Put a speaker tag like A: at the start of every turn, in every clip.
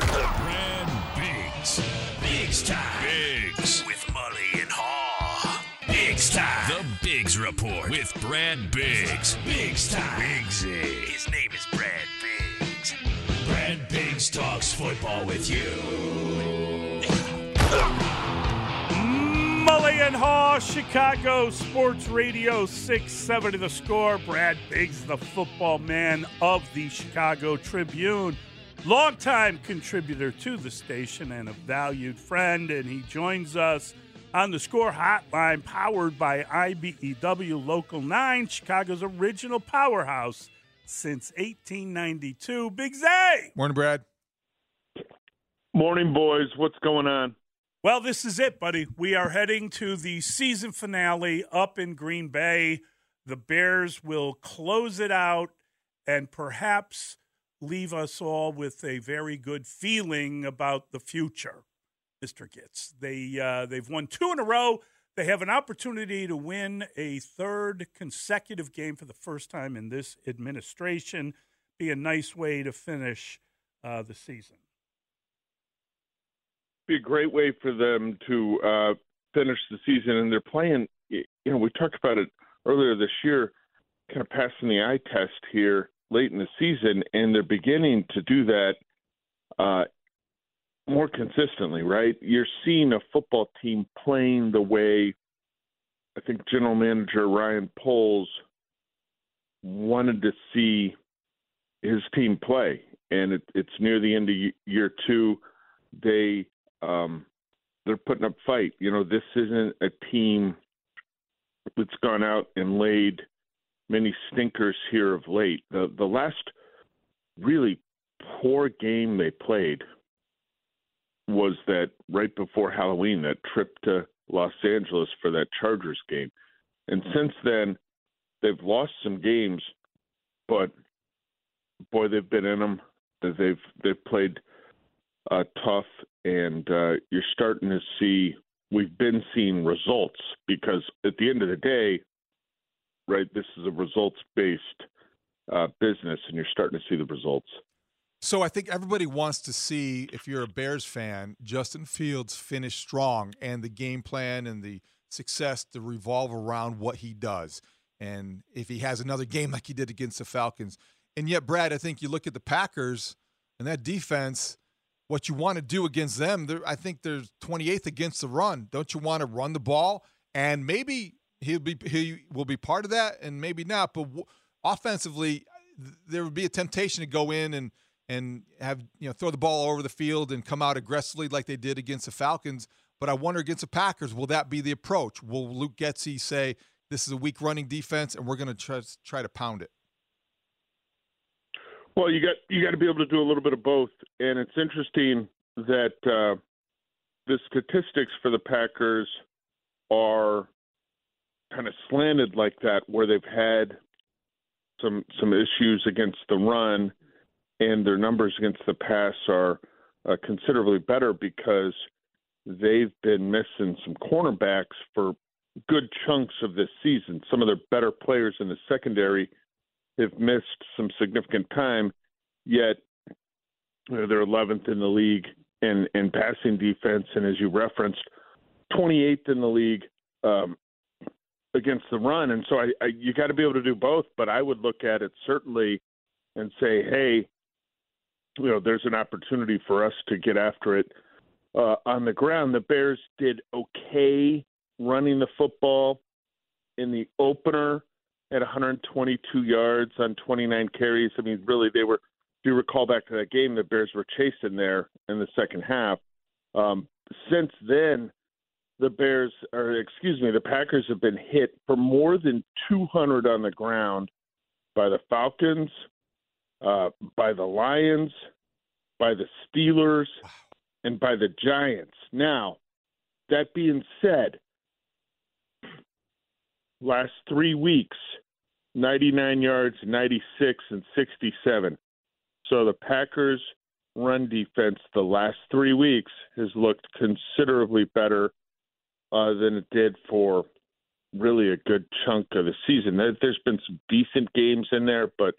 A: Brad Biggs.
B: Biggs time.
A: Biggs.
B: With Mully and Haugh. Biggs time.
A: The Biggs Report with Brad Biggs.
B: Biggs time.
A: Biggsy.
B: His name is Brad Biggs. Brad Biggs talks football with you.
C: Mully and Haugh, Chicago Sports Radio 670 The Score. Brad Biggs, the football man of the Chicago Tribune. Longtime contributor to the station and a valued friend, and he joins us on the Score Hotline, powered by IBEW Local 9, Chicago's original powerhouse since 1892. Biggsy!
D: Morning, Brad.
E: Morning, boys. What's going on?
C: Well, this is it, buddy. We are heading to the season finale up in Green Bay. The Bears will close it out and perhaps leave us all with a very good feeling about the future, Mr. Gitz. They uh, they've won two in a row. They have an opportunity to win a third consecutive game for the first time in this administration. Be a nice way to finish uh, the season.
E: Be a great way for them to uh, finish the season, and they're playing. You know, we talked about it earlier this year, kind of passing the eye test here late in the season, and they're beginning to do that uh, more consistently, right? You're seeing a football team playing the way I think General Manager Ryan Poles wanted to see his team play, and it, it's near the end of year two. They um, they're putting up fight. You know, this isn't a team that's gone out and laid many stinkers here of late. The the last really poor game they played was that right before Halloween, that trip to Los Angeles for that Chargers game. And since then, they've lost some games, but boy, they've been in them. They've they've played uh, tough, and uh, you're starting to see. We've been seeing results because at the end of the day, right? This is a results based uh, business, and you're starting to see the results.
D: So I think everybody wants to see, if you're a Bears fan, Justin Fields finish strong and the game plan and the success to revolve around what he does. And if he has another game like he did against the Falcons. And yet, Brad, I think you look at the Packers and that defense, what you want to do against them, I think they're 28th against the run. Don't you want to run the ball? And maybe he'll be he will be part of that, and maybe not. But w- offensively, there would be a temptation to go in and and have you know throw the ball all over the field and come out aggressively like they did against the Falcons. But I wonder against the Packers, will that be the approach? Will Luke Getsy say this is a weak running defense and we're going to try try to pound it?
E: Well, you got you got to be able to do a little bit of both, and it's interesting that uh, the statistics for the Packers are kind of slanted like that, where they've had some some issues against the run, and their numbers against the pass are uh, considerably better because they've been missing some cornerbacks for good chunks of this season. Some of their better players in the secondary have missed some significant time, yet they're 11th in the league in, in passing defense, and as you referenced, 28th in the league um, against the run. And so I, I you got to be able to do both. But I would look at it certainly and say, hey, you know, there's an opportunity for us to get after it uh, on the ground. The Bears did okay running the football in the opener at 122 yards on 29 carries. I mean, really, they were. If you recall back to that game, the Bears were chasing there in the second half. Um, since then, the Bears, or excuse me, the Packers have been hit for more than 200 on the ground by the Falcons, uh, by the Lions, by the Steelers, and by the Giants. Now, that being said, last three weeks, 99 yards, 96, and 67. So the Packers' run defense the last three weeks has looked considerably better uh, than it did for really a good chunk of the season. There, has been some decent games in there, but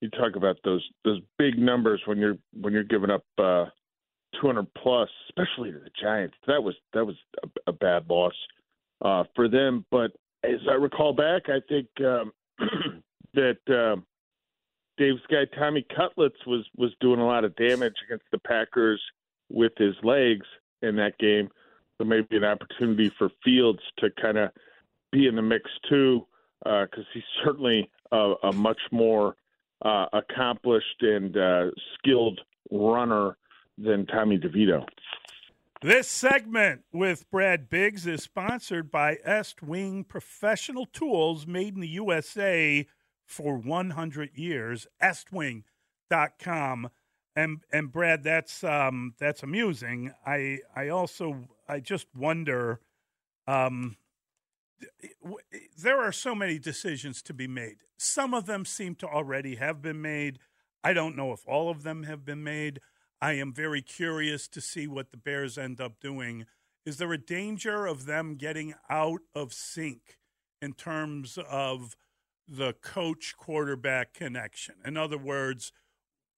E: you talk about those those big numbers when you're when you're giving up uh, 200 plus, especially to the Giants. That was that was a, a bad loss uh, for them. But as I recall back, I think um, that um, Dave's guy Tommy Cutlets was was doing a lot of damage against the Packers with his legs in that game. So maybe an opportunity for Fields to kind of be in the mix too, because uh, he's certainly a, a much more uh, accomplished and uh, skilled runner than Tommy DeVito.
C: This segment with Brad Biggs is sponsored by Estwing Professional Tools, made in the USA for 100 years. Estwing.com. And and Brad, that's um, that's amusing. I I also I just wonder. Um, there are so many decisions to be made. Some of them seem to already have been made. I don't know if all of them have been made. I am very curious to see what the Bears end up doing. Is there a danger of them getting out of sync in terms of the coach quarterback connection? In other words,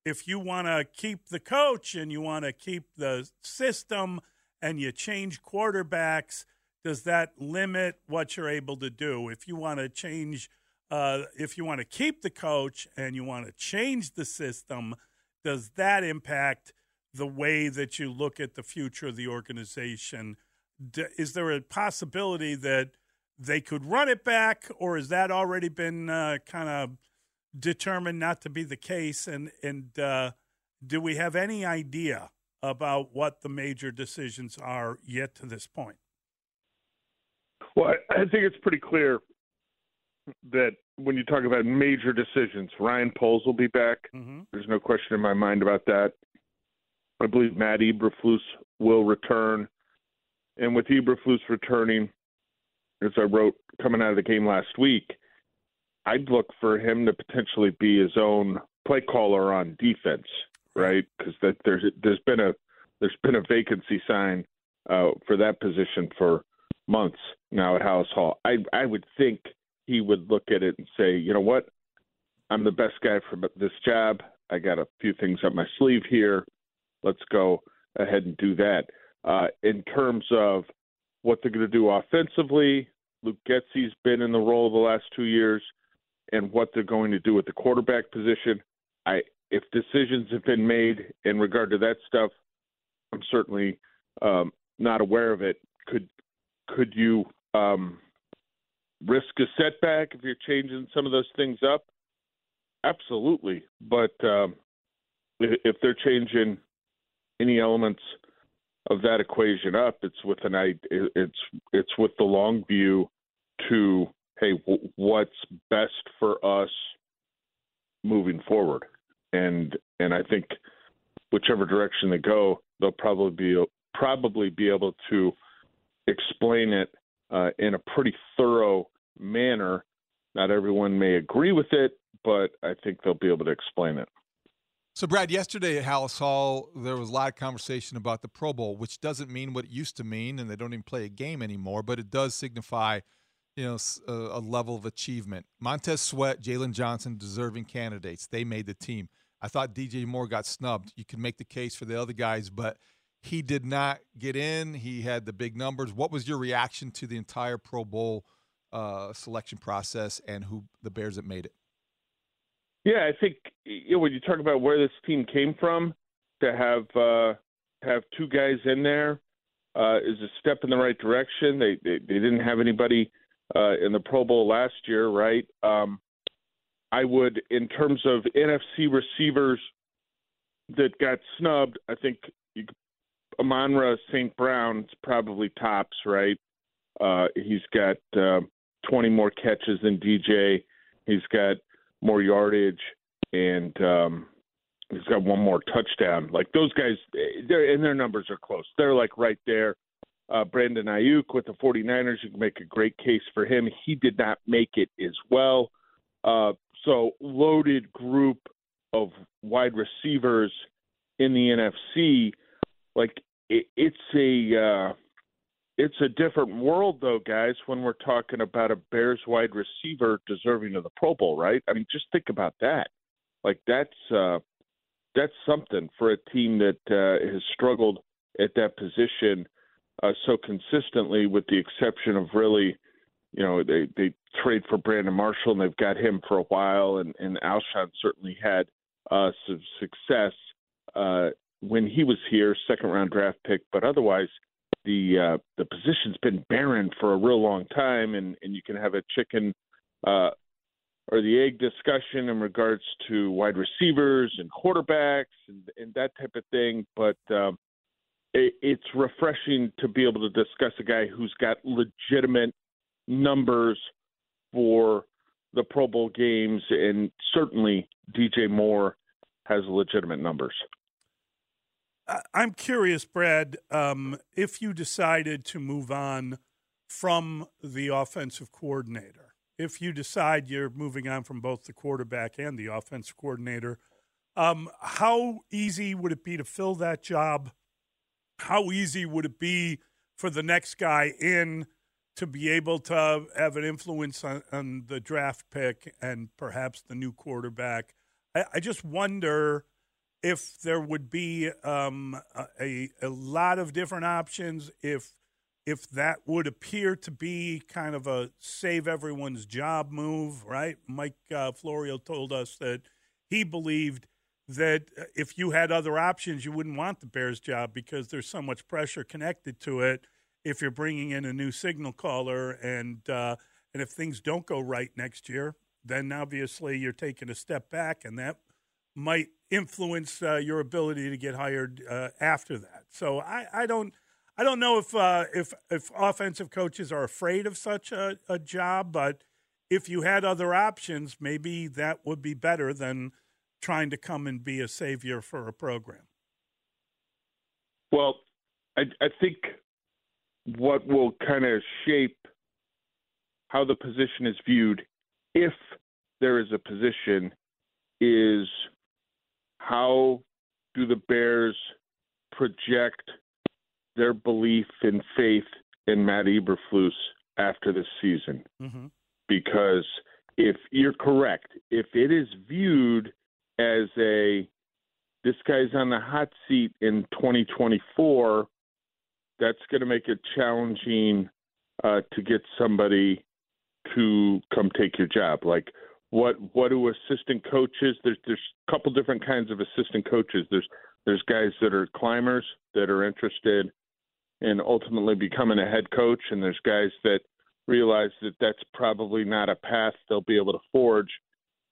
C: if you want to keep the coach and you want to keep the system and you change quarterbacks, does that limit what you're able to do? If you want to change, uh, if you want to keep the coach and you want to change the system, does that impact the way that you look at the future of the organization? Is there a possibility that they could run it back, or has that already been uh, kind of determined not to be the case? And and uh, do we have any idea about what the major decisions are yet to this point?
E: Well, I think it's pretty clear that when you talk about major decisions, Ryan Poles will be back. Mm-hmm. There's no question in my mind about that. I believe Matt Eberflus will return. And with Eberflus returning, as I wrote coming out of the game last week, I'd look for him to potentially be his own play caller on defense, right? Because that there's there's been a there's been a vacancy sign uh, for that position for months now at Halas Hall. I I would think he would look at it and say, you know what, I'm the best guy for this job. I got a few things up my sleeve here. Let's go ahead and do that. Uh, in terms of what they're going to do offensively, Luke Getsy's been in the role the last two years, and what they're going to do with the quarterback position. I if decisions have been made in regard to that stuff, I'm certainly um, not aware of it. Could could you um, risk a setback if you're changing some of those things up? Absolutely, but um, if they're changing any elements of that equation up, it's with an it's it's with the long view to hey, what's best for us moving forward, and and I think whichever direction they go, they'll probably be probably be able to explain it uh, in a pretty thorough manner. Not everyone may agree with it, but I think they'll be able to explain it.
D: So, Brad, yesterday at Halas Hall, there was a lot of conversation about the Pro Bowl, which doesn't mean what it used to mean, and they don't even play a game anymore, but it does signify, you know, a, a level of achievement. Montez Sweat, Jaylon Johnson, deserving candidates. They made the team. I thought DJ Moore got snubbed. You can make the case for the other guys, but he did not get in. He had the big numbers. What was your reaction to the entire Pro Bowl uh, selection process and who the Bears that made it?
E: Yeah, I think you know, when you talk about where this team came from, to have uh, have two guys in there uh, is a step in the right direction. They they, they didn't have anybody uh, in the Pro Bowl last year, right? Um, I would, in terms of NFC receivers that got snubbed, I think you, Amon-Ra St. Brown's probably tops, right? Uh, he's got uh, 20 more catches than DJ. He's got more yardage and um, he's got one more touchdown. Like those guys, and their numbers are close. They're like right there. Uh, Brandon Aiyuk with the 49ers, you can make a great case for him. He did not make it as well. Uh, so loaded group of wide receivers in the NFC. Like it, it's a uh, it's a different world though, guys. When we're talking about a Bears wide receiver deserving of the Pro Bowl, right? I mean, just think about that. Like that's uh, that's something for a team that uh, has struggled at that position uh, so consistently, with the exception of really, you know, they they trade for Brandon Marshall and they've got him for a while, and and Alshon certainly had uh, some success uh, when he was here, second round draft pick, but otherwise. The uh, the position's been barren for a real long time, and, and you can have a chicken uh, or the egg discussion in regards to wide receivers and quarterbacks and, and that type of thing. But um, it's refreshing to be able to discuss a guy who's got legitimate numbers for the Pro Bowl games, and certainly DJ Moore has legitimate numbers.
C: I'm curious, Brad, um, if you decided to move on from the offensive coordinator if you decide you're moving on from both the quarterback and the offensive coordinator, um, how easy would it be to fill that job? How easy would it be for the next guy in to be able to have an influence on, on the draft pick and perhaps the new quarterback? I, I just wonder if there would be um, a, a lot of different options, if if that would appear to be kind of a save everyone's job move, right? Mike uh, Florio told us that he believed that uh, if you had other options, you wouldn't want the Bears job because there's so much pressure connected to it. If you're bringing in a new signal caller and uh, and if things don't go right next year, then obviously you're taking a step back, and that might influence uh, your ability to get hired uh, after that. So I, I don't I don't know if uh, if if offensive coaches are afraid of such a, a job, but if you had other options, maybe that would be better than trying to come and be a savior for a program.
E: Well, I, I think what will kind of shape how the position is viewed, if there is a position, is how do the Bears project their belief and faith in Matt Eberflus after this season. Mm-hmm. Because if you're correct, if it is viewed as a this guy's on the hot seat in 2024, that's going to make it challenging uh, to get somebody to come take your job. Like what what do assistant coaches? There's there's a couple different kinds of assistant coaches. There's there's guys that are climbers that are interested in ultimately becoming a head coach. And there's guys that realize that that's probably not a path they'll be able to forge,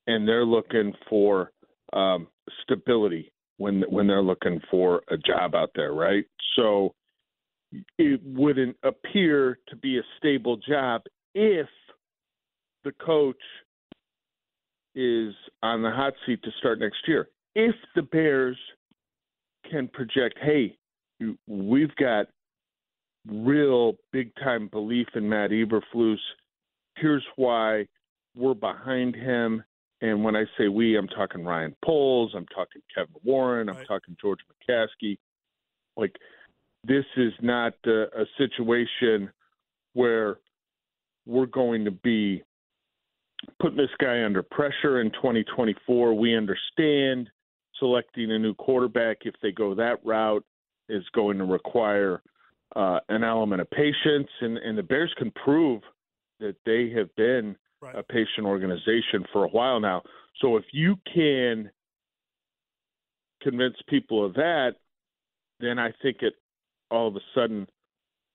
E: and they're looking for um, stability when when they're looking for a job out there, right? So it wouldn't appear to be a stable job if the coach is on the hot seat to start next year. If the Bears can project, hey, we've got real big time belief in Matt Eberflus. Here's why we're behind him. And when I say we, I'm talking Ryan Poles, I'm talking Kevin Warren, I'm right. talking George McCaskey. Like, this is not a, a situation where we're going to be putting this guy under pressure in 2024. We understand selecting a new quarterback, if they go that route, is going to require uh, an element of patience, and, and the Bears can prove that they have been right. a patient organization for a while now. So if you can convince people of that, then I think it all of a sudden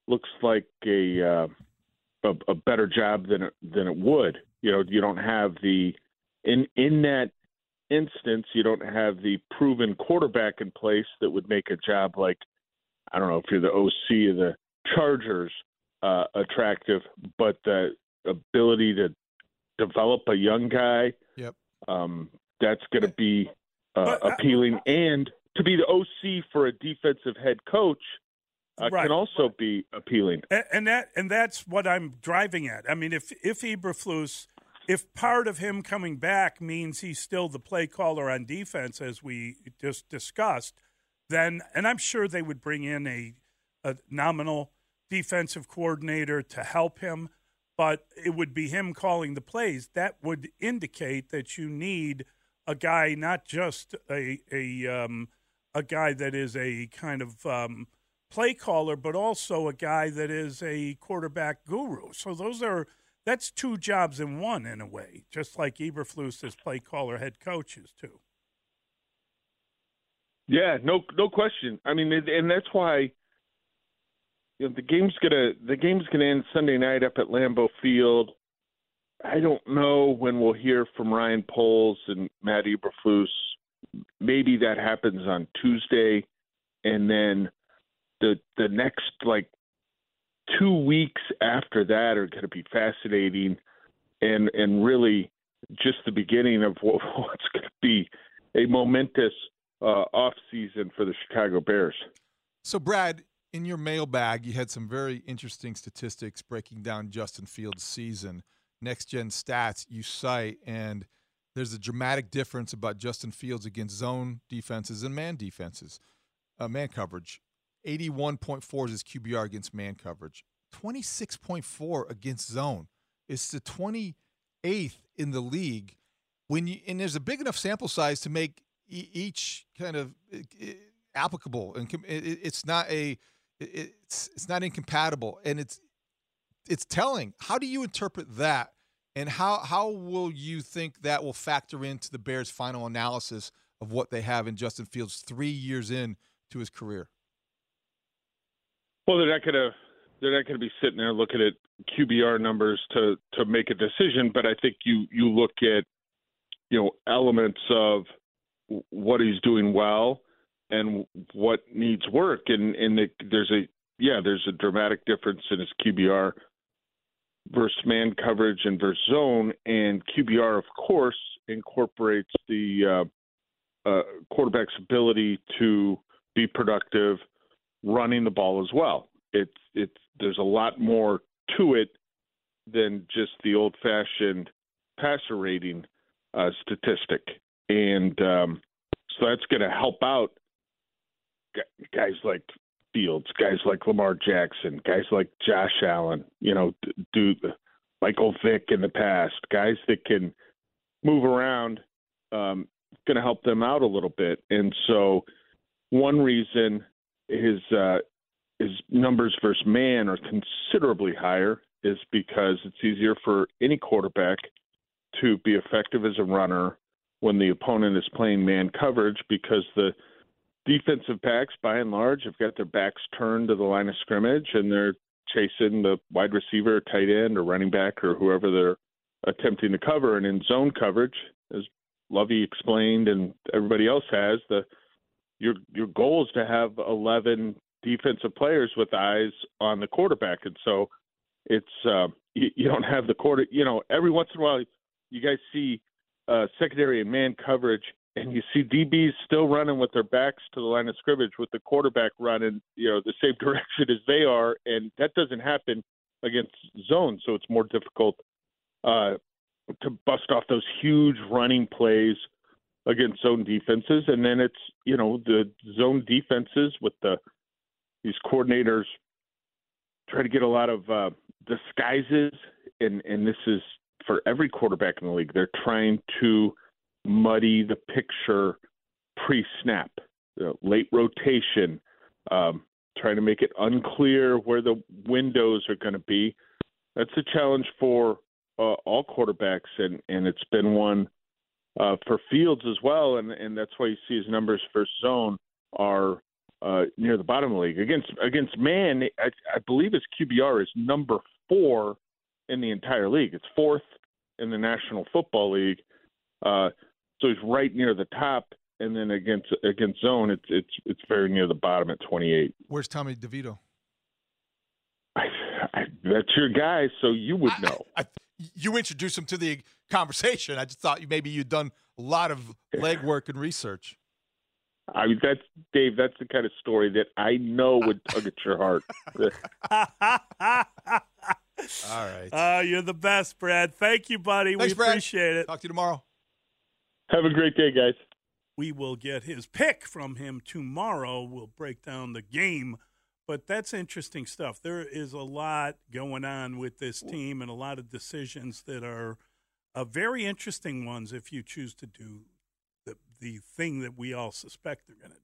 E: looks like a uh, a, a better job than it, than it would. You know, you don't have the in in that instance, you don't have the proven quarterback in place that would make a job like I don't know if you're the OC of the Chargers uh, attractive, but the ability to develop a young guy,
D: yep.
E: Um, that's going to be uh,
C: But, uh,
E: appealing, and to be the OC for a defensive head coach uh,
C: Right.
E: can also be appealing.
C: And, and that and that's what I'm driving at. I mean, if if Eberflus, if part of him coming back means he's still the play caller on defense, as we just discussed, then and I'm sure they would bring in a a nominal defensive coordinator to help him, but it would be him calling the plays. That would indicate that you need a guy, not just a a um, a guy that is a kind of um, play caller, but also a guy that is a quarterback guru. So those are that's two jobs in one in a way, just like Eberflus is play caller, head coaches too.
E: Yeah, no, no question. I mean, and- and that's why you know, the game's gonna the game's gonna end Sunday night up at Lambeau Field. I don't know when we'll hear from Ryan Poles and Matt Eberflus. Maybe that happens on Tuesday, and then the the next like two weeks after that are going to be fascinating, and and really just the beginning of what, what's going to be a momentous uh, off season for the Chicago Bears.
D: So, Brad, in your mailbag, you had some very interesting statistics breaking down Justin Fields' season. Next gen stats you cite, and there's a dramatic difference about Justin Fields against zone defenses and man defenses, uh, man coverage. 81.4 is his QBR against man coverage, 26.4 against zone. It's the 28th in the league. When you and there's a big enough sample size to make e- each kind of uh, applicable, and it's not a it's it's not incompatible, and it's it's telling. How do you interpret that, and how how will you think that will factor into the Bears' final analysis of what they have in Justin Fields three years in to his career?
E: Well, they're not gonna they're not gonna be sitting there looking at QBR numbers to to make a decision, but I think you you look at you know elements of what he's doing well and what needs work, and and it, there's a yeah there's a dramatic difference in his QBR versus man coverage and versus zone, and QBR of course incorporates the uh, uh, quarterback's ability to be productive running the ball as well. It's it's there's a lot more to it than just the old fashioned passer rating uh, statistic, and um, so that's going to help out guys like Fields, guys like Lamar Jackson, guys like Josh Allen. You know, do Michael Vick in the past, guys that can move around. Um, going to help them out a little bit, and so one reason his uh, his numbers versus man are considerably higher is because it's easier for any quarterback to be effective as a runner when the opponent is playing man coverage because the defensive backs by and large have got their backs turned to the line of scrimmage and they're chasing the wide receiver, tight end, or running back or whoever they're attempting to cover. And in zone coverage, as Lovie explained and everybody else has, the your your goal is to have 11 defensive players with eyes on the quarterback, and so it's uh, you, you don't have the quarter. You know, every once in a while, you guys see uh, secondary and man coverage, and you see DBs still running with their backs to the line of scrimmage, with the quarterback running, you know, the same direction as they are, and that doesn't happen against zone, so it's more difficult uh, to bust off those huge running plays against zone defenses, and then it's you know the zone defenses with the these coordinators try to get a lot of uh, disguises, and and this is for every quarterback in the league. They're trying to muddy the picture pre-snap, you know, late rotation, um, trying to make it unclear where the windows are going to be. That's a challenge for uh, all quarterbacks, and and it's been one uh, for Fields as well, and and that's why you see his numbers for zone are uh, near the bottom of the league against against man. I, I believe his QBR is number four in the entire league. It's fourth in the National Football League, uh, so he's right near the top. And then against against zone, it's it's it's very near the bottom at 28.
D: Where's Tommy DeVito?
E: I, I, that's your guy, so you would know.
D: I, you introduced him to the conversation. I just thought you maybe you'd done a lot of legwork and research.
E: I mean, that's Dave. That's the kind of story that I know would tug at your heart.
D: All right.
C: Uh, you're the best, Brad. Thank you, buddy.
D: Thanks,
C: we
D: Brad.
C: appreciate it.
D: Talk to you tomorrow.
E: Have a great day, guys.
C: We will get his pick from him tomorrow. We'll break down the game. But that's interesting stuff. There is a lot going on with this team and a lot of decisions that are uh, very interesting ones if you choose to do the, the thing that we all suspect they're going to do.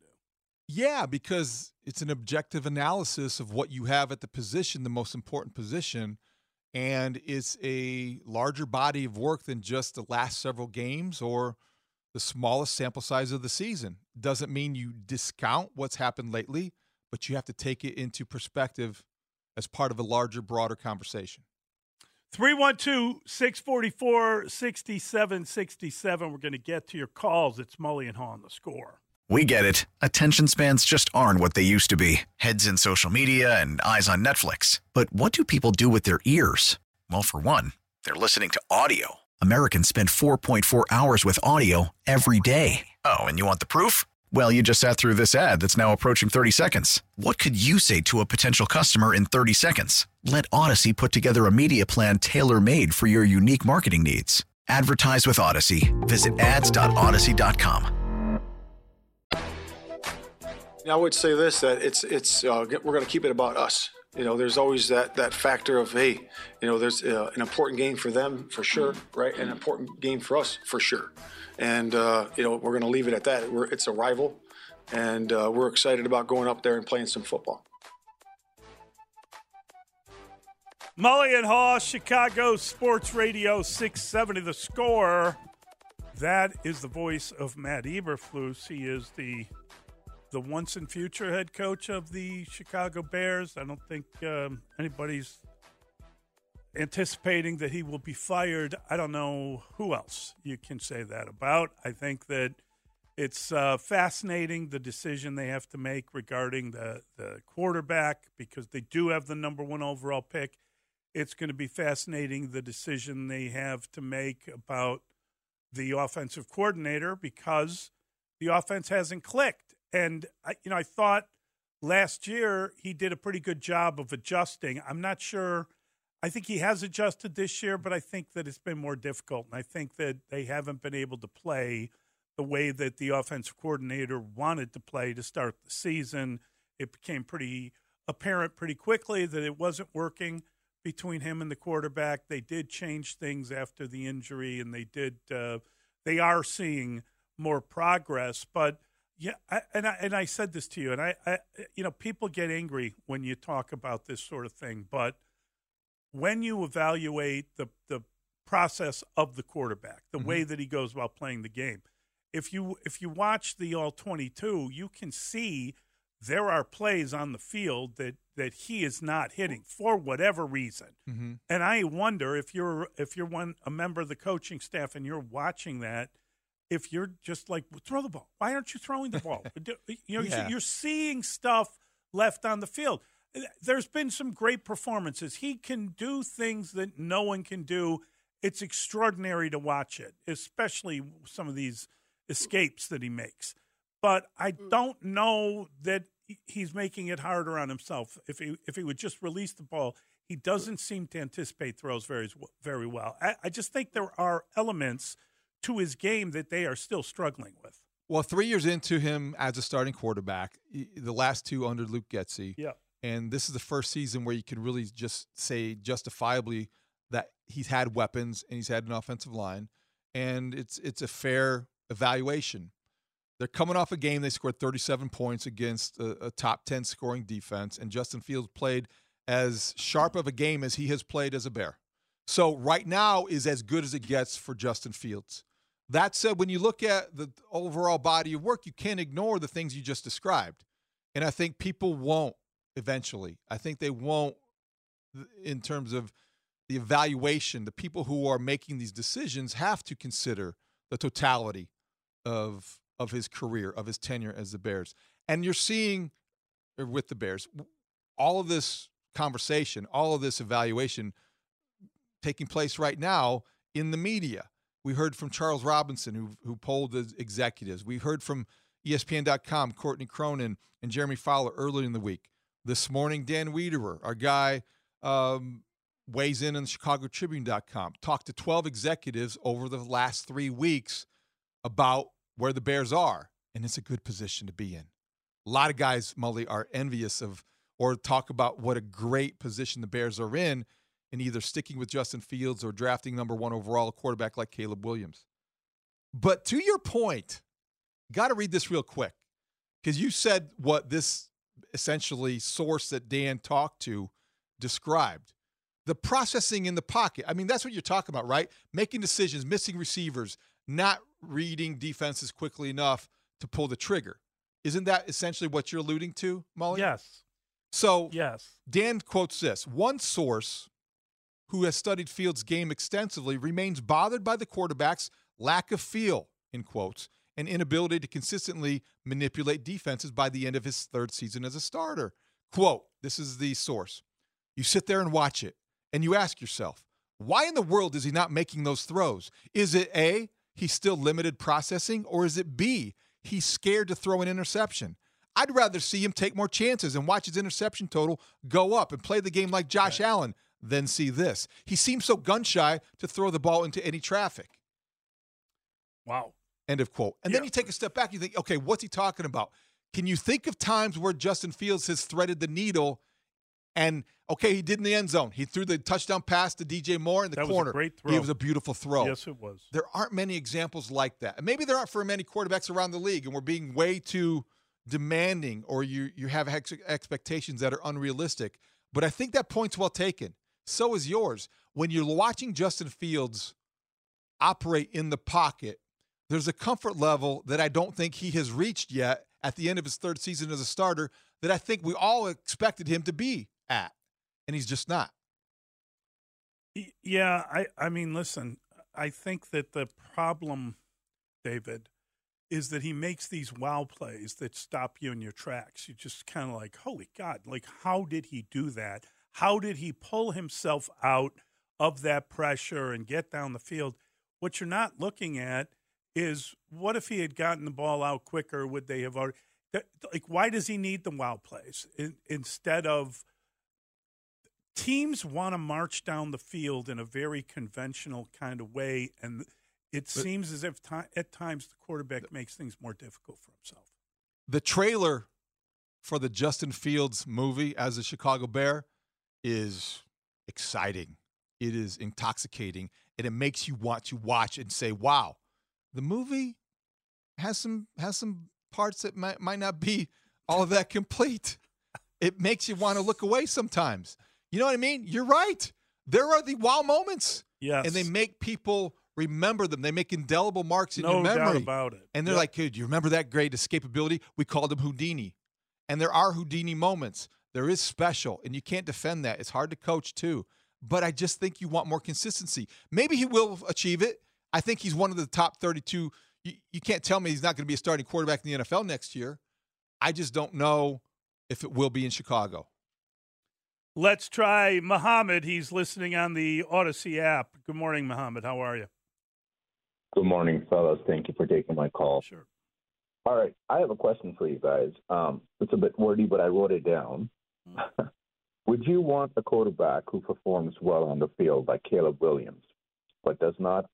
D: Yeah, because it's an objective analysis of what you have at the position, the most important position, and it's a larger body of work than just the last several games or the smallest sample size of the season. Doesn't mean you discount what's happened lately, but you have to take it into perspective as part of a larger, broader conversation.
C: 312 644 6767. We're going to get to your calls. It's Mully and Haugh on the score.
F: We get it. Attention spans just aren't what they used to be heads in social media and eyes on Netflix. But what do people do with their ears? Well, for one, they're listening to audio. Americans spend 4.4 hours with audio every day. Oh, and you want the proof? Well, you just sat through this ad that's now approaching 30 seconds. What could you say to a potential customer in 30 seconds? Let Odyssey put together a media plan tailor made for your unique marketing needs. Advertise with Odyssey. Visit ads.odyssey.com.
G: I would say this that it's it's uh, we're going to keep it about us. You know, there's always that that factor of hey, you know, there's uh, an important game for them for sure, right? An important game for us for sure, and uh, you know we're going to leave it at that. We're, it's a rival, and uh, we're excited about going up there and playing some football.
C: Mully and Haugh, Chicago Sports Radio 670 The Score. That is the voice of Matt Eberflus. He is the the once and future head coach of the Chicago Bears. I don't think um, anybody's anticipating that he will be fired. I don't know who else you can say that about. I think that it's uh, fascinating the decision they have to make regarding the, the quarterback because they do have the number one overall pick. It's going to be fascinating the decision they have to make about the offensive coordinator because the offense hasn't clicked. And I, you know, I thought last year he did a pretty good job of adjusting. I'm not sure. I think he has adjusted this year, but I think that it's been more difficult. And I think that they haven't been able to play the way that the offensive coordinator wanted to play to start the season. It became pretty apparent pretty quickly that it wasn't working between him and the quarterback. They did change things after the injury, and they did. Uh, they are seeing more progress, but yeah, I, and I and I said this to you, and I, I, you know, people get angry when you talk about this sort of thing, but when you evaluate the the process of the quarterback, the mm-hmm. way that he goes about playing the game, if you if you watch the all twenty two, you can see there are plays on the field that that he is not hitting for whatever reason. Mm-hmm. And I wonder if you're if you're one a member of the coaching staff and you're watching that if you're just like throw the ball. Why aren't you throwing the ball? You know yeah. you're seeing stuff left on the field. There's been some great performances. He can do things that no one can do. It's extraordinary to watch it especially some of these escapes that he makes. But i mm. don't know that he's making it harder on himself. If he if he would just release the ball he doesn't seem to anticipate throws very very well. I, I just think there are elements to his game that they are still struggling with.
D: Well, three years into him as a starting quarterback, the last two under Luke Getsy.
C: Yeah.
D: And this is the first season where you can really just say justifiably that he's had weapons and he's had an offensive line, and it's it's a fair evaluation. They're coming off a game they scored 37 points against a, a top 10 scoring defense, and Justin Fields played as sharp of a game as he has played as a Bear. So right now is as good as it gets for Justin Fields. That said, when you look at the overall body of work, you can't ignore the things you just described. And I think people won't eventually. I think they won't in terms of the evaluation. The people who are making these decisions have to consider the totality of of his career, of his tenure as the Bears. And you're seeing er, with the Bears all of this conversation, all of this evaluation taking place right now in the media We heard from Charles Robinson, who who polled the executives. We heard from ESPN.com, Courtney Cronin and Jeremy Fowler earlier in the week. This morning, Dan Wiederer, our guy, um, weighs in on ChicagoTribune.com. Talked to 12 executives over the last three weeks about where the Bears are, and it's a good position to be in. A lot of guys, Mully, are envious of or talk about what a great position the Bears are in in either sticking with Justin Fields or drafting number one overall a quarterback like Caleb Williams. But to your point, got to read this real quick because you said what this essentially source that Dan talked to described. The processing in the pocket. I mean, that's what you're talking about, right? Making decisions, missing receivers, not reading defenses quickly enough to pull the trigger. Isn't that essentially what you're alluding to, Mully?
C: Yes.
D: So
C: Yes.
D: Dan quotes this One source who has studied Fields' game extensively remains bothered by the quarterback's lack of feel, in quotes, and inability to consistently manipulate defenses by the end of his third season as a starter. Quote, this is the source. You sit there and watch it, and you ask yourself, why in the world is he not making those throws? Is it A, he's still limited processing, or is it B, he's scared to throw an interception? I'd rather see him take more chances and watch his interception total go up and play the game like Josh Allen than see this. He seems so gun shy to throw the ball into any traffic.
C: Wow.
D: End of quote. And then you take a step back, you think, okay, what's he talking about? Can you think of times where Justin Fields has threaded the needle and okay, he did in the end zone. He threw the touchdown pass to DJ Moore in the
C: That was a
D: corner.
C: great throw.
D: It was a beautiful throw.
C: Yes, it was.
D: There aren't many examples like that. And maybe there aren't for many quarterbacks around the league, and we're being way too demanding or you you have ex- expectations that are unrealistic. But I think that point's well taken. So is yours. When you're watching Justin Fields operate in the pocket, there's a comfort level that I don't think he has reached yet at the end of his third season as a starter that I think we all expected him to be at. And he's just not.
C: Yeah, I, I mean, listen, I think that the problem, David, is that he makes these wow plays that stop you in your tracks. You just kind of like, holy God, like, how did he do that? How did he pull himself out of that pressure and get down the field? What you're not looking at is what if he had gotten the ball out quicker? Would they have already? Like, why does he need the wow plays in, instead of teams want to march down the field in a very conventional kind of way, and it seems as if ti at times the quarterback makes things more difficult for himself.
D: the trailer for the Justin Fields movie as a Chicago Bear is exciting. It is intoxicating, and it makes you want to watch and say, "Wow, the movie has some has some parts that might might not be all of that complete." It makes you want to look away sometimes. You know what I mean? You're right. There are the wow moments,
C: Yes,
D: and they make people remember them. They make indelible marks in
C: no
D: your memory.
C: doubt about it.
D: And they're
C: Yep.
D: like, "Dude, you remember that great escapability? We called him Houdini." And there are Houdini moments. There is special, and you can't defend that. It's hard to coach too. But I just think you want more consistency. Maybe he will achieve it. I think he's one of the top 32. You, you can't tell me he's not going to be a starting quarterback in the NFL next year. I just don't know if it will be in Chicago.
C: Let's try Muhammad. He's listening on the Odyssey app. Good morning, Muhammad. How are you?
H: Good morning, fellas. Thank you for taking my call.
C: Sure.
H: All right, I have a question for you guys. Um, it's a bit wordy, but I wrote it down. Would you want a quarterback who performs well on the field like Caleb Williams, but does not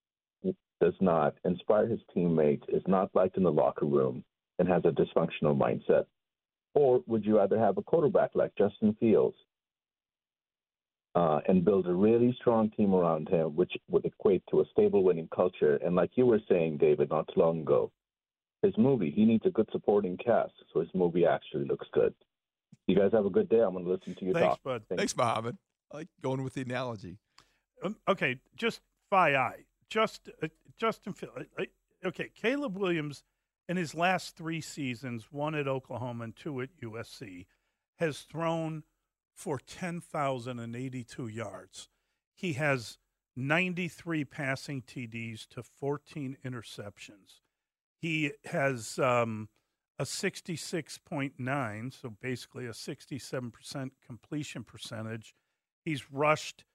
H: does not inspire his teammates, is not liked in the locker room, and has a dysfunctional mindset? Or would you rather have a quarterback like Justin Fields uh, and build a really strong team around him, which would equate to a stable winning culture? And like you were saying, David, not too long ago, his movie, he needs a good supporting cast, so his movie actually looks good. You guys have a good day. I'm going to listen to you
C: Thanks,
H: talk.
C: bud.
H: Thank
D: Thanks, Mohammed. I like going with the analogy.
C: Um, okay, just FYI, eye. Just uh, Justin uh, okay, Caleb Williams in his last three seasons, one at Oklahoma and two at USC, has thrown for ten thousand and eighty-two yards. He has ninety-three passing TDs to fourteen interceptions. He has um, a sixty-six point nine, so basically a sixty-seven percent completion percentage. He's rushed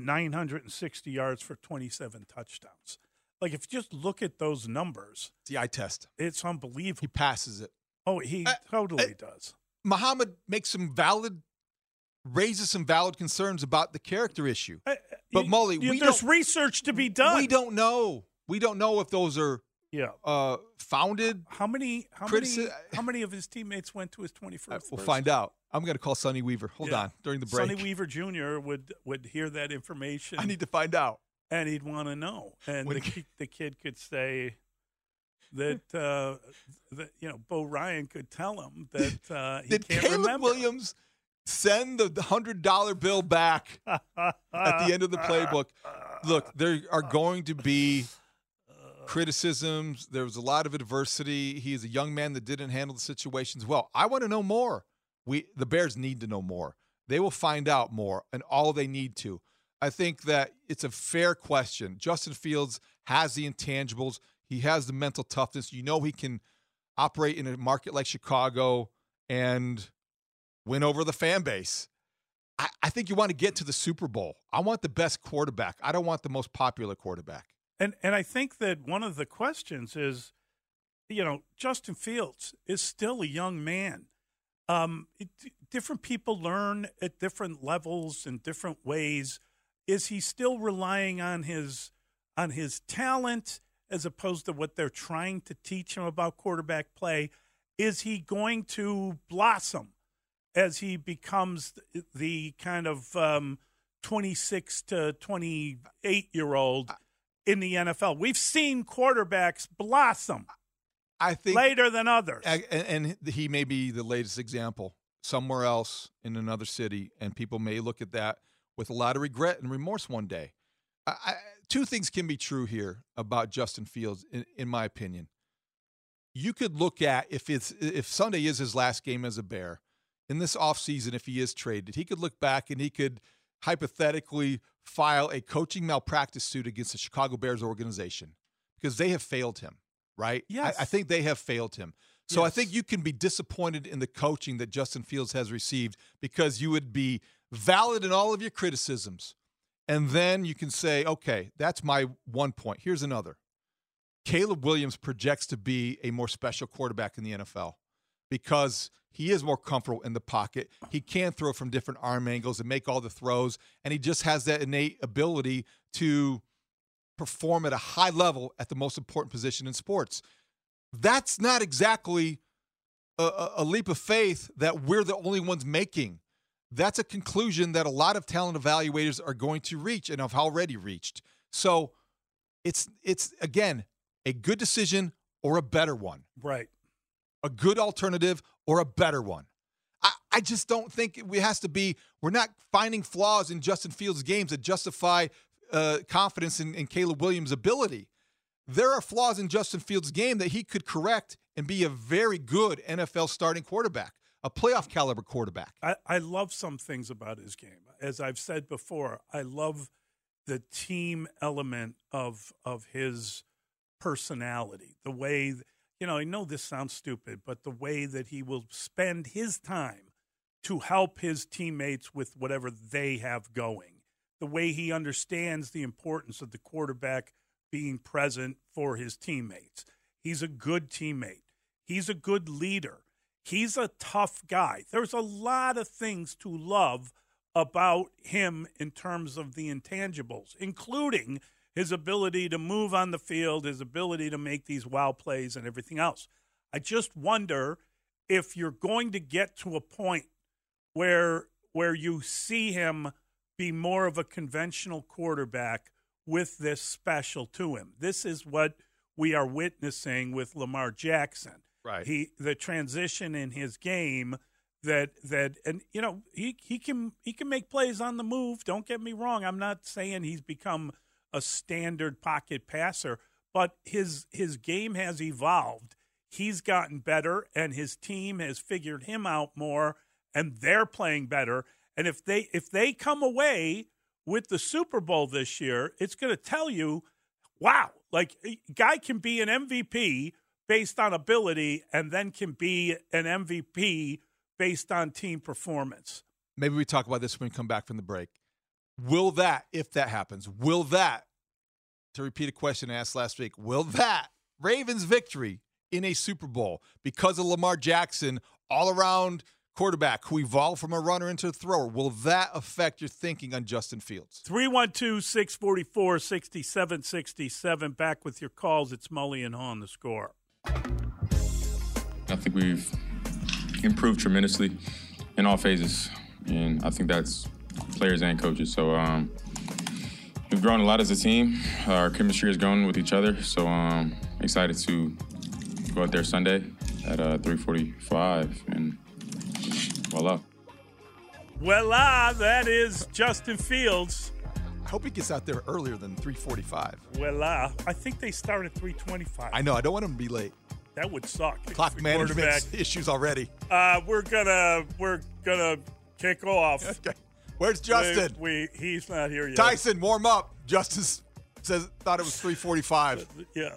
C: 960 yards for 27 touchdowns. Like if you just look at those numbers,
D: It's the eye test.
C: it's unbelievable.
D: He passes it.
C: oh, he
D: Uh,
C: totally
D: uh,
C: does.
D: Muhammad makes some valid, raises some valid concerns about the character issue.
C: Uh,
D: But,
C: you-
D: Mully,
C: you-
D: we
C: there's research to be done.
D: We don't know. We don't know if those are
C: Yeah.
D: uh, founded.
C: How many? How
D: Critici-
C: many? How many of his teammates went to his twenty
D: Uh, we'll find out. I'm going to call Sonny Weaver. Hold
C: Yeah.
D: on during the break.
C: Sonny Weaver Jr. would would hear that information.
D: I need to find out.
C: and he'd want to know. And
D: When-
C: the, ki- the kid could say that, uh, that you know, Bo Ryan could tell him that uh, he
D: Did
C: can't
D: Caleb
C: remember.
D: Williams send the hundred dollar bill back at the end of the playbook? Look, there are going to be criticisms. There was a lot of adversity. He is a young man that didn't handle the situations well. I want to know more. We the Bears need to know more. They will find out more, and all they need to. I think that it's a fair question. Justin Fields has the intangibles. He has the mental toughness. You know he can operate in a market like Chicago and win over the fan base. I, I think you want to get to the Super Bowl. I want the best quarterback. I don't want the most popular quarterback.
C: And and I think that one of the questions is, you know, Justin Fields is still a young man. Um, it, different people learn at different levels and different ways. Is he still relying on his on his talent as opposed to what they're trying to teach him about quarterback play? Is he going to blossom as he becomes the kind of um, 26 to 28 year old in the NFL? We've seen quarterbacks blossom
D: I think
C: later than others.
D: and, and he may be the latest example somewhere else in another city, and people may look at that with a lot of regret and remorse one day. I, I, two things can be true here about Justin Fields, in, in my opinion. You could look at if it's if Sunday is his last game as a Bear in this offseason, if he is traded, he could look back and he could hypothetically file a coaching malpractice suit against the Chicago Bears organization because they have failed him, right?
C: Yes.
D: I, I think they have failed him. So I think you can be disappointed in the coaching that Justin Fields has received because you would be valid in all of your criticisms. And then you can say, okay, that's my one point. Here's another. Caleb Williams projects to be a more special quarterback in the NFL because he is more comfortable in the pocket. He can throw from different arm angles and make all the throws. And he just has that innate ability to perform at a high level at the most important position in sports. That's not exactly a- a, leap of faith that we're the only ones making. That's a conclusion that a lot of talent evaluators are going to reach and have already reached. So it's it's again a good decision or a better one
C: right.
D: A good alternative or a better one. I, I just don't think it has to be. We're not finding flaws in Justin Fields' games that justify uh, confidence in, in Caleb Williams' ability. There are flaws in Justin Fields' game that he could correct and be a very good NFL starting quarterback, a playoff caliber quarterback.
C: I, I love some things about his game. As I've said before, I love the team element of of his personality. The way you know, I know this sounds stupid, but the way that he will spend his time to help his teammates with whatever they have going. The way he understands the importance of the quarterback being present for his teammates. He's a good teammate. He's a good leader. He's a tough guy. There's a lot of things to love about him in terms of the intangibles, including his ability to move on the field, his ability to make these wow plays, and everything else. I just wonder if you're going to get to a point where where you see him be more of a conventional quarterback with this special to him. This is what we are witnessing with Lamar Jackson.
D: Right.
C: He the transition in his game that that and you know he he can he can make plays on the move. Don't get me wrong. I'm not saying he's become a standard pocket passer, but his his game has evolved. He's gotten better and his team has figured him out more and they're playing better. And if they if they come away with the Super Bowl this year, it's going to tell you, wow, like guy can be an MVP based on ability and then can be an MVP based on team performance.
D: Maybe we talk about this when we come back from the break. Will that, if that happens, will that to repeat a question I asked last week. Will that Ravens victory in a Super Bowl because of Lamar Jackson all around quarterback who evolved from a runner into a thrower, will that affect your thinking on Justin Fields?
C: 312 644 6767. Back with your calls. It's Mully and Haugh, the score.
I: I think we've improved tremendously in all phases, and I think that's players and coaches. So um, we've grown a lot as a team. Our chemistry is going with each other. So I'm um, excited to go out there Sunday at uh, 3:45 and voila.
C: Voila! That is Justin Fields.
D: I hope he gets out there earlier than 3:45.
C: Voila! I think they start at 3:25.
D: I know. I don't want him to be late.
C: That would suck.
D: Clock management issues already.
C: Uh, we're gonna we're gonna kick off.
D: Okay. Where's Justin?
C: We, we he's not here yet.
D: Tyson, warm up. Justin says thought it was 3:45.
C: Yeah.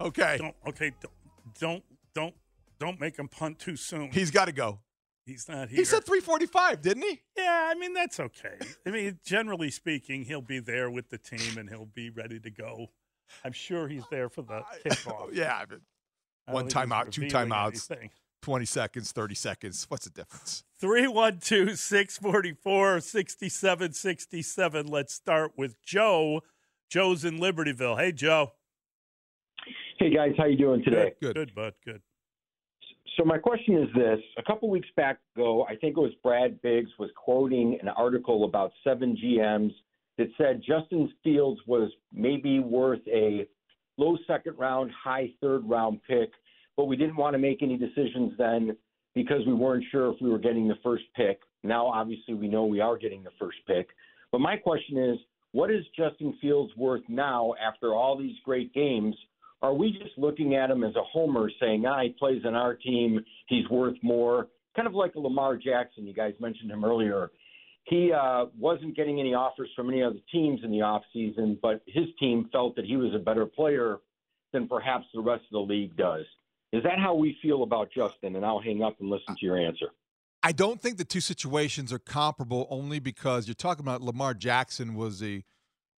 D: Okay.
C: Don't, okay. Don't, don't don't don't make him punt too soon.
D: He's got to go.
C: He's not here.
D: He said 3:45, didn't he?
C: Yeah, I mean that's okay. I mean, generally speaking, he'll be there with the team and he'll be ready to go. I'm sure he's there for the kickoff.
D: yeah, one timeout, two timeouts, anything. 20 seconds, 30 seconds. What's the difference?
C: 312 644 6767. Let's start with Joe. Joe's in Libertyville. Hey, Joe.
J: Hey, guys. How you doing today?
C: Good, good, bud. Good.
J: So my question is this: A couple weeks back ago, I think it was Brad Biggs was quoting an article about seven GMs that said Justin Fields was maybe worth a low second round, high third round pick, but we didn't want to make any decisions then because we weren't sure if we were getting the first pick. Now, obviously, we know we are getting the first pick. But my question is, what is Justin Fields worth now after all these great games? Are we just looking at him as a homer saying, ah, he plays on our team, he's worth more? Kind of like Lamar Jackson, you guys mentioned him earlier. He uh, wasn't getting any offers from any other teams in the offseason, but his team felt that he was a better player than perhaps the rest of the league does. Is that how we feel about Justin? And I'll hang up and listen to your answer.
D: I don't think the two situations are comparable only because you're talking about Lamar Jackson was a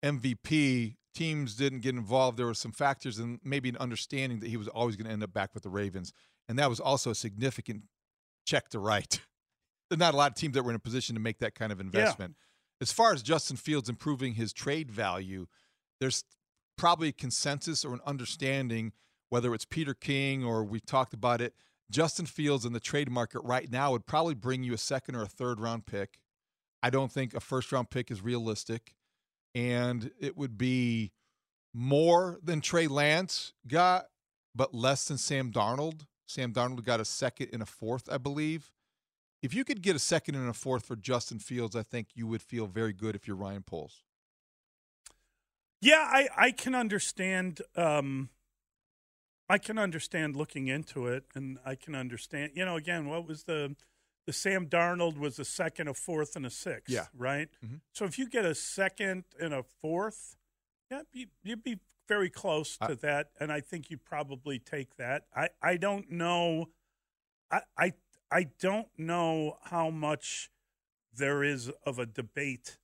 D: MVP teams didn't get involved. There were some factors and maybe an understanding that he was always going to end up back with the Ravens. And that was also a significant check to write. There's not a lot of teams that were in a position to make that kind of investment. Yeah. As far as Justin Fields improving his trade value, there's probably a consensus or an understanding, whether it's Peter King or we talked about it. Justin Fields in the trade market right now would probably bring you a second or a third round pick. I don't think a first round pick is realistic and it would be more than Trey Lance got, but less than Sam Darnold. Sam Darnold got a second and a fourth, I believe. If you could get a second and a fourth for Justin Fields, I think you would feel very good if you're Ryan Poles.
C: Yeah, I, I can understand. Um, I can understand looking into it, and I can understand. You know, again, what was the the Sam Darnold was a second, a fourth, and a sixth.
D: Yeah.
C: Right.
D: Mm-hmm.
C: So if you get a second and a fourth, yeah, you, would be very close to I, that, and I think you probably take that. I I don't know. I I I don't know how much there is of a debate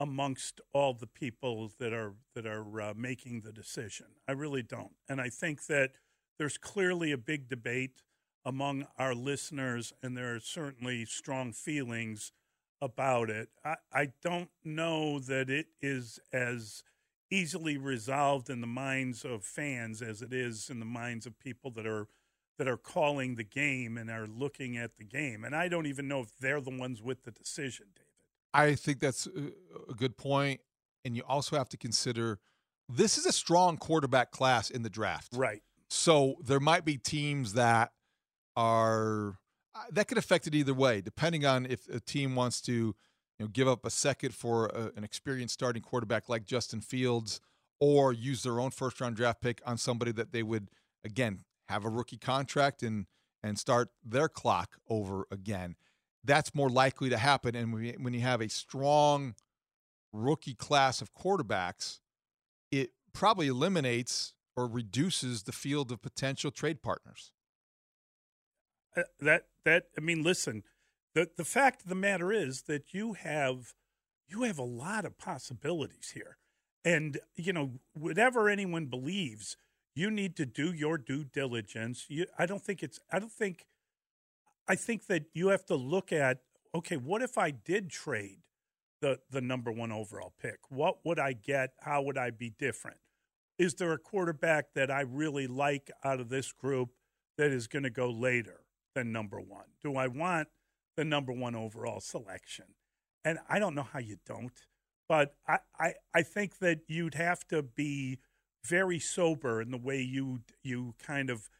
C: amongst all the people that are that are uh, making the decision. I really don't, and I think that there's clearly a big debate among our listeners, and there are certainly strong feelings about it. I, I don't know that it is as easily resolved in the minds of fans as it is in the minds of people that are that are calling the game and are looking at the game. And I don't even know if they're the ones with the decision, David.
D: I think that's a good point, and you also have to consider this is a strong quarterback class in the draft.
C: Right.
D: So there might be teams that are uh, that could affect it either way, depending on if a team wants to you know give up a second for a, an experienced starting quarterback like Justin Fields, or use their own first round draft pick on somebody that they would again have a rookie contract and and start their clock over again. That's more likely to happen. And when you have a strong rookie class of quarterbacks, it probably eliminates or reduces the field of potential trade partners.
C: Uh, that that I mean, listen, the the fact of the matter is that you have you have a lot of possibilities here, And, you know, whatever anyone believes, you need to do your due diligence. You, I don't think it's, I don't think, I think that you have to look at, okay, what if I did trade the, the number one overall pick? What would I get? How would I be different? Is there a quarterback that I really like out of this group that is going to go later than number one? Do I want the number one overall selection? And I don't know how you don't, but I, I, I think that you'd have to be very sober in the way you you kind of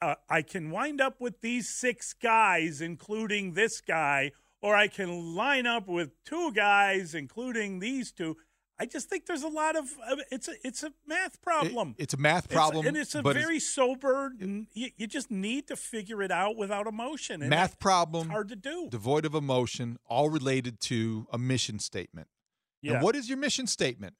C: uh, I can wind up with these six guys, including this guy, or I can line up with two guys, including these two. I just think there's a lot of uh, it's a it's a math problem.
D: It, it's a math problem,
C: it's, and it's a very sober. You, you, just need to figure it out without emotion. And
D: math problem,
C: hard to do.
D: Devoid of emotion, all related to a mission statement. Yeah. And what is your mission statement?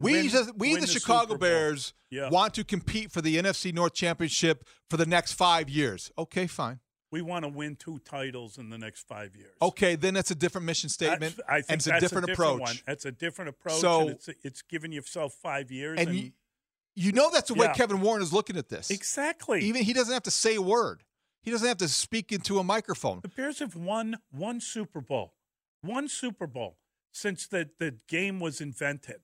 D: We, win, just, we the, the Chicago Bears, yeah. want to compete for the NFC North Championship for the next five years. Okay, fine.
C: We want to win two titles in the next five years.
D: Okay, then that's a different mission statement.
C: I think
D: and it's
C: a
D: different,
C: a different
D: approach.
C: One. That's a different approach. So it's, it's giving yourself five years.
D: And,
C: and
D: you, you, know that's the way yeah. Kevin Warren is looking at this.
C: Exactly.
D: Even he doesn't have to say a word. He doesn't have to speak into a microphone.
C: The Bears have won one Super Bowl, one Super Bowl since the, the game was invented.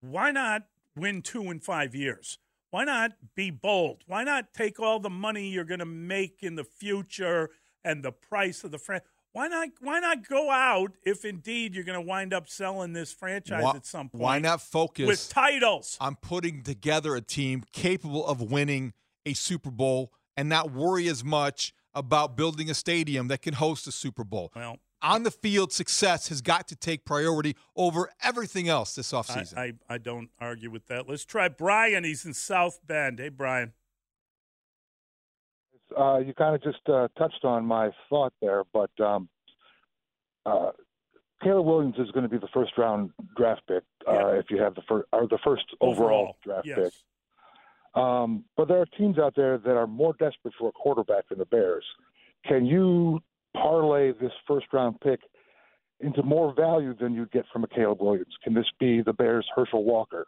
C: Why not win two in five years? Why not be bold? Why not take all the money you're going to make in the future and the price of the franchise? Why not? Why not go out if indeed you're going to wind up selling this franchise why, at some point?
D: Why not focus
C: with titles
D: on putting together a team capable of winning a Super Bowl and not worry as much about building a stadium that can host a Super Bowl?
C: Well,
D: on the field success has got to take priority over everything else this offseason.
C: I, I, I don't argue with that. Let's try Brian. He's in South Bend. Hey, Brian.
K: Uh, you kind of just uh, touched on my thought there, but um, uh, Caleb Williams is going to be the first round draft pick uh, yeah. if you have the first or the first overall, overall draft
C: yes.
K: pick. Um, but there are teams out there that are more desperate for a quarterback than the Bears. Can you parlay this first round pick into more value than you'd get from a Caleb Williams? Can this be the Bears' Herschel Walker?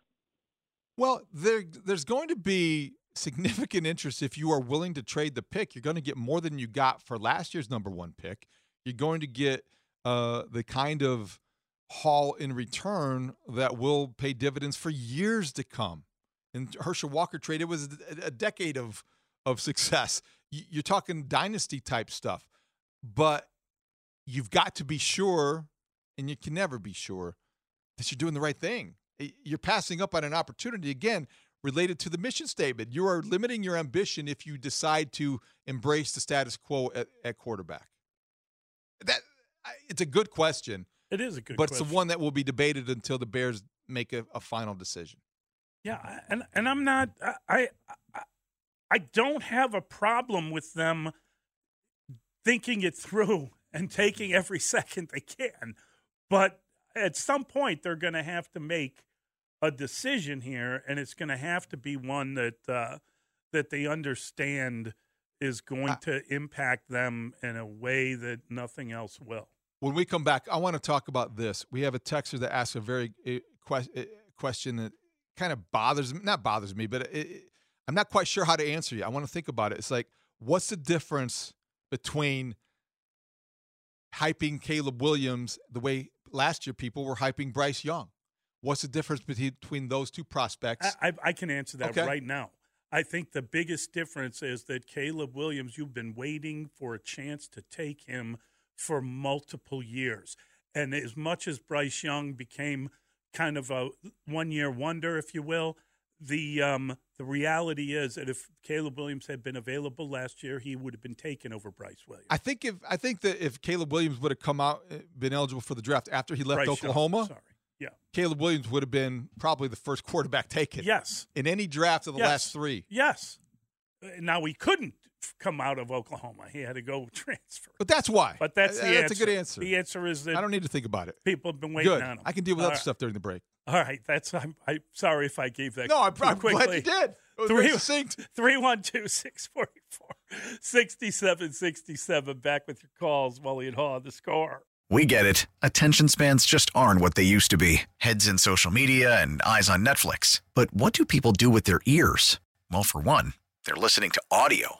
D: Well, there, there's going to be significant interest if you are willing to trade the pick. You're going to get more than you got for last year's number one pick. You're going to get uh, the kind of haul in return that will pay dividends for years to come. And Herschel Walker trade, it was a decade of of success. You're talking dynasty type stuff but you've got to be sure, and you can never be sure, that you're doing the right thing. You're passing up on an opportunity, again, related to the mission statement. You are limiting your ambition if you decide to embrace the status quo at, at quarterback. That It's a good question.
C: It is a good question.
D: but
C: question.
D: it's the one that will be debated until the Bears make a, a final decision.
C: Yeah, and and I'm not I, I I don't have a problem with them thinking it through and taking every second they can. But at some point, they're going to have to make a decision here, and it's going to have to be one that uh, that they understand is going to impact them in a way that nothing else will.
D: When we come back, I want to talk about this. We have a texter that asks a very question that kind of bothers me, not bothers me, but it, I'm not quite sure how to answer you. I want to think about it. It's like, what's the difference between hyping Caleb Williams the way last year people were hyping Bryce Young? What's the difference between those two prospects?
C: I, I can answer that okay. right now. I think the biggest difference is that Caleb Williams, you've been waiting for a chance to take him for multiple years. And as much as Bryce Young became kind of a one year wonder, if you will, the um, the reality is that if Caleb Williams had been available last year, he would have been taken over Bryce Williams.
D: I think if I think that if Caleb Williams would have come out uh, been eligible for the draft after he left
C: Bryce
D: Oklahoma,
C: sorry, yeah,
D: Caleb Williams would have been probably the first quarterback taken.
C: Yes,
D: in any draft of the
C: yes.
D: last three.
C: Yes. Uh, now he couldn't come out of Oklahoma. He had to go transfer.
D: But that's why.
C: But that's uh, the
D: that's
C: answer.
D: a good answer.
C: The answer is that
D: I don't need to think about it.
C: People have been waiting
D: good.
C: on him.
D: I can deal with
C: All
D: other
C: right.
D: stuff during the break.
C: All right, that's I'm, I'm sorry if I gave that.
D: No, I'm,
C: too
D: I'm
C: quickly.
D: glad you did. It was
C: Three-
D: very succinct.
C: 312 644 6767. Back with your calls. Mully and Haugh, the score.
F: We get it. Attention spans just aren't what they used to be heads in social media and eyes on Netflix. But what do people do with their ears? Well, for one, they're listening to audio.